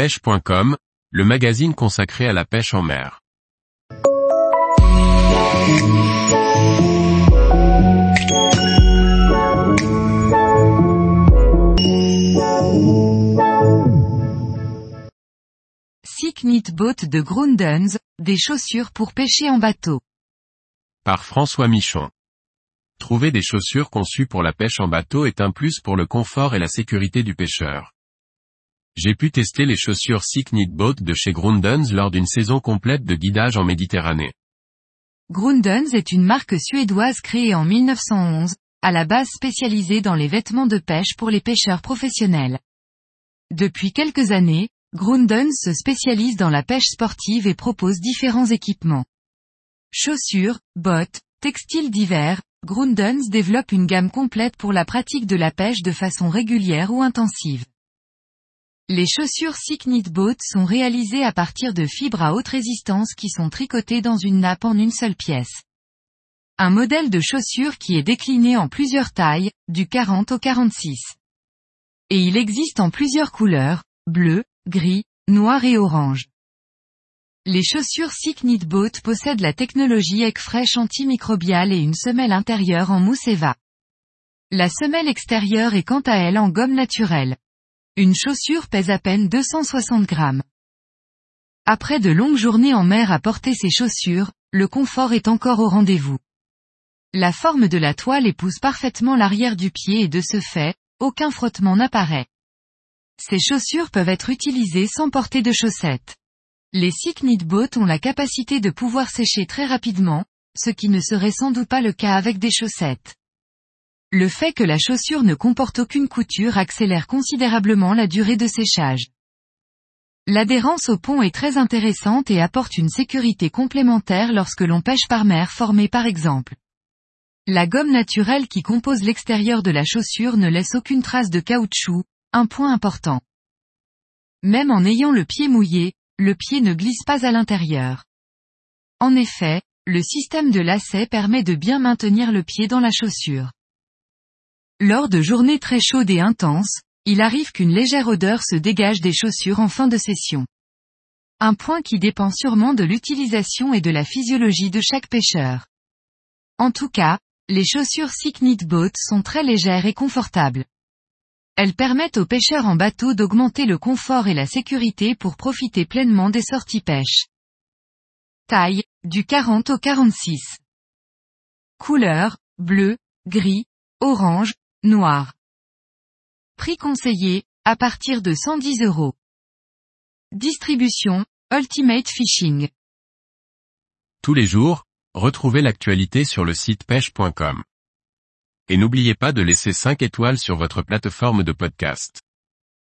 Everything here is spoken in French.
pêche.com, le magazine consacré à la pêche en mer. Sick Boat de Grundens, des chaussures pour pêcher en bateau. Par François Michon. Trouver des chaussures conçues pour la pêche en bateau est un plus pour le confort et la sécurité du pêcheur. J'ai pu tester les chaussures Sick Boat de chez Grundens lors d'une saison complète de guidage en Méditerranée. Grundens est une marque suédoise créée en 1911, à la base spécialisée dans les vêtements de pêche pour les pêcheurs professionnels. Depuis quelques années, Grundens se spécialise dans la pêche sportive et propose différents équipements. Chaussures, bottes, textiles divers, Grundens développe une gamme complète pour la pratique de la pêche de façon régulière ou intensive. Les chaussures Sick Boat sont réalisées à partir de fibres à haute résistance qui sont tricotées dans une nappe en une seule pièce. Un modèle de chaussure qui est décliné en plusieurs tailles, du 40 au 46. Et il existe en plusieurs couleurs, bleu, gris, noir et orange. Les chaussures Sick Boat possèdent la technologie Egg Fresh antimicrobiale et une semelle intérieure en mousse Eva. La semelle extérieure est quant à elle en gomme naturelle. Une chaussure pèse à peine 260 grammes. Après de longues journées en mer à porter ces chaussures, le confort est encore au rendez-vous. La forme de la toile épouse parfaitement l'arrière du pied et de ce fait, aucun frottement n'apparaît. Ces chaussures peuvent être utilisées sans porter de chaussettes. Les Sick Boat ont la capacité de pouvoir sécher très rapidement, ce qui ne serait sans doute pas le cas avec des chaussettes. Le fait que la chaussure ne comporte aucune couture accélère considérablement la durée de séchage. L'adhérence au pont est très intéressante et apporte une sécurité complémentaire lorsque l'on pêche par mer formée par exemple. La gomme naturelle qui compose l'extérieur de la chaussure ne laisse aucune trace de caoutchouc, un point important. Même en ayant le pied mouillé, le pied ne glisse pas à l'intérieur. En effet, le système de lacet permet de bien maintenir le pied dans la chaussure. Lors de journées très chaudes et intenses, il arrive qu'une légère odeur se dégage des chaussures en fin de session. Un point qui dépend sûrement de l'utilisation et de la physiologie de chaque pêcheur. En tout cas, les chaussures Sick Boat sont très légères et confortables. Elles permettent aux pêcheurs en bateau d'augmenter le confort et la sécurité pour profiter pleinement des sorties pêche. Taille, du 40 au 46. Couleur, bleu, gris, orange, noir. Prix conseillé, à partir de 110 euros. Distribution, Ultimate Fishing. Tous les jours, retrouvez l'actualité sur le site pêche.com et n'oubliez pas de laisser 5 étoiles sur votre plateforme de podcast.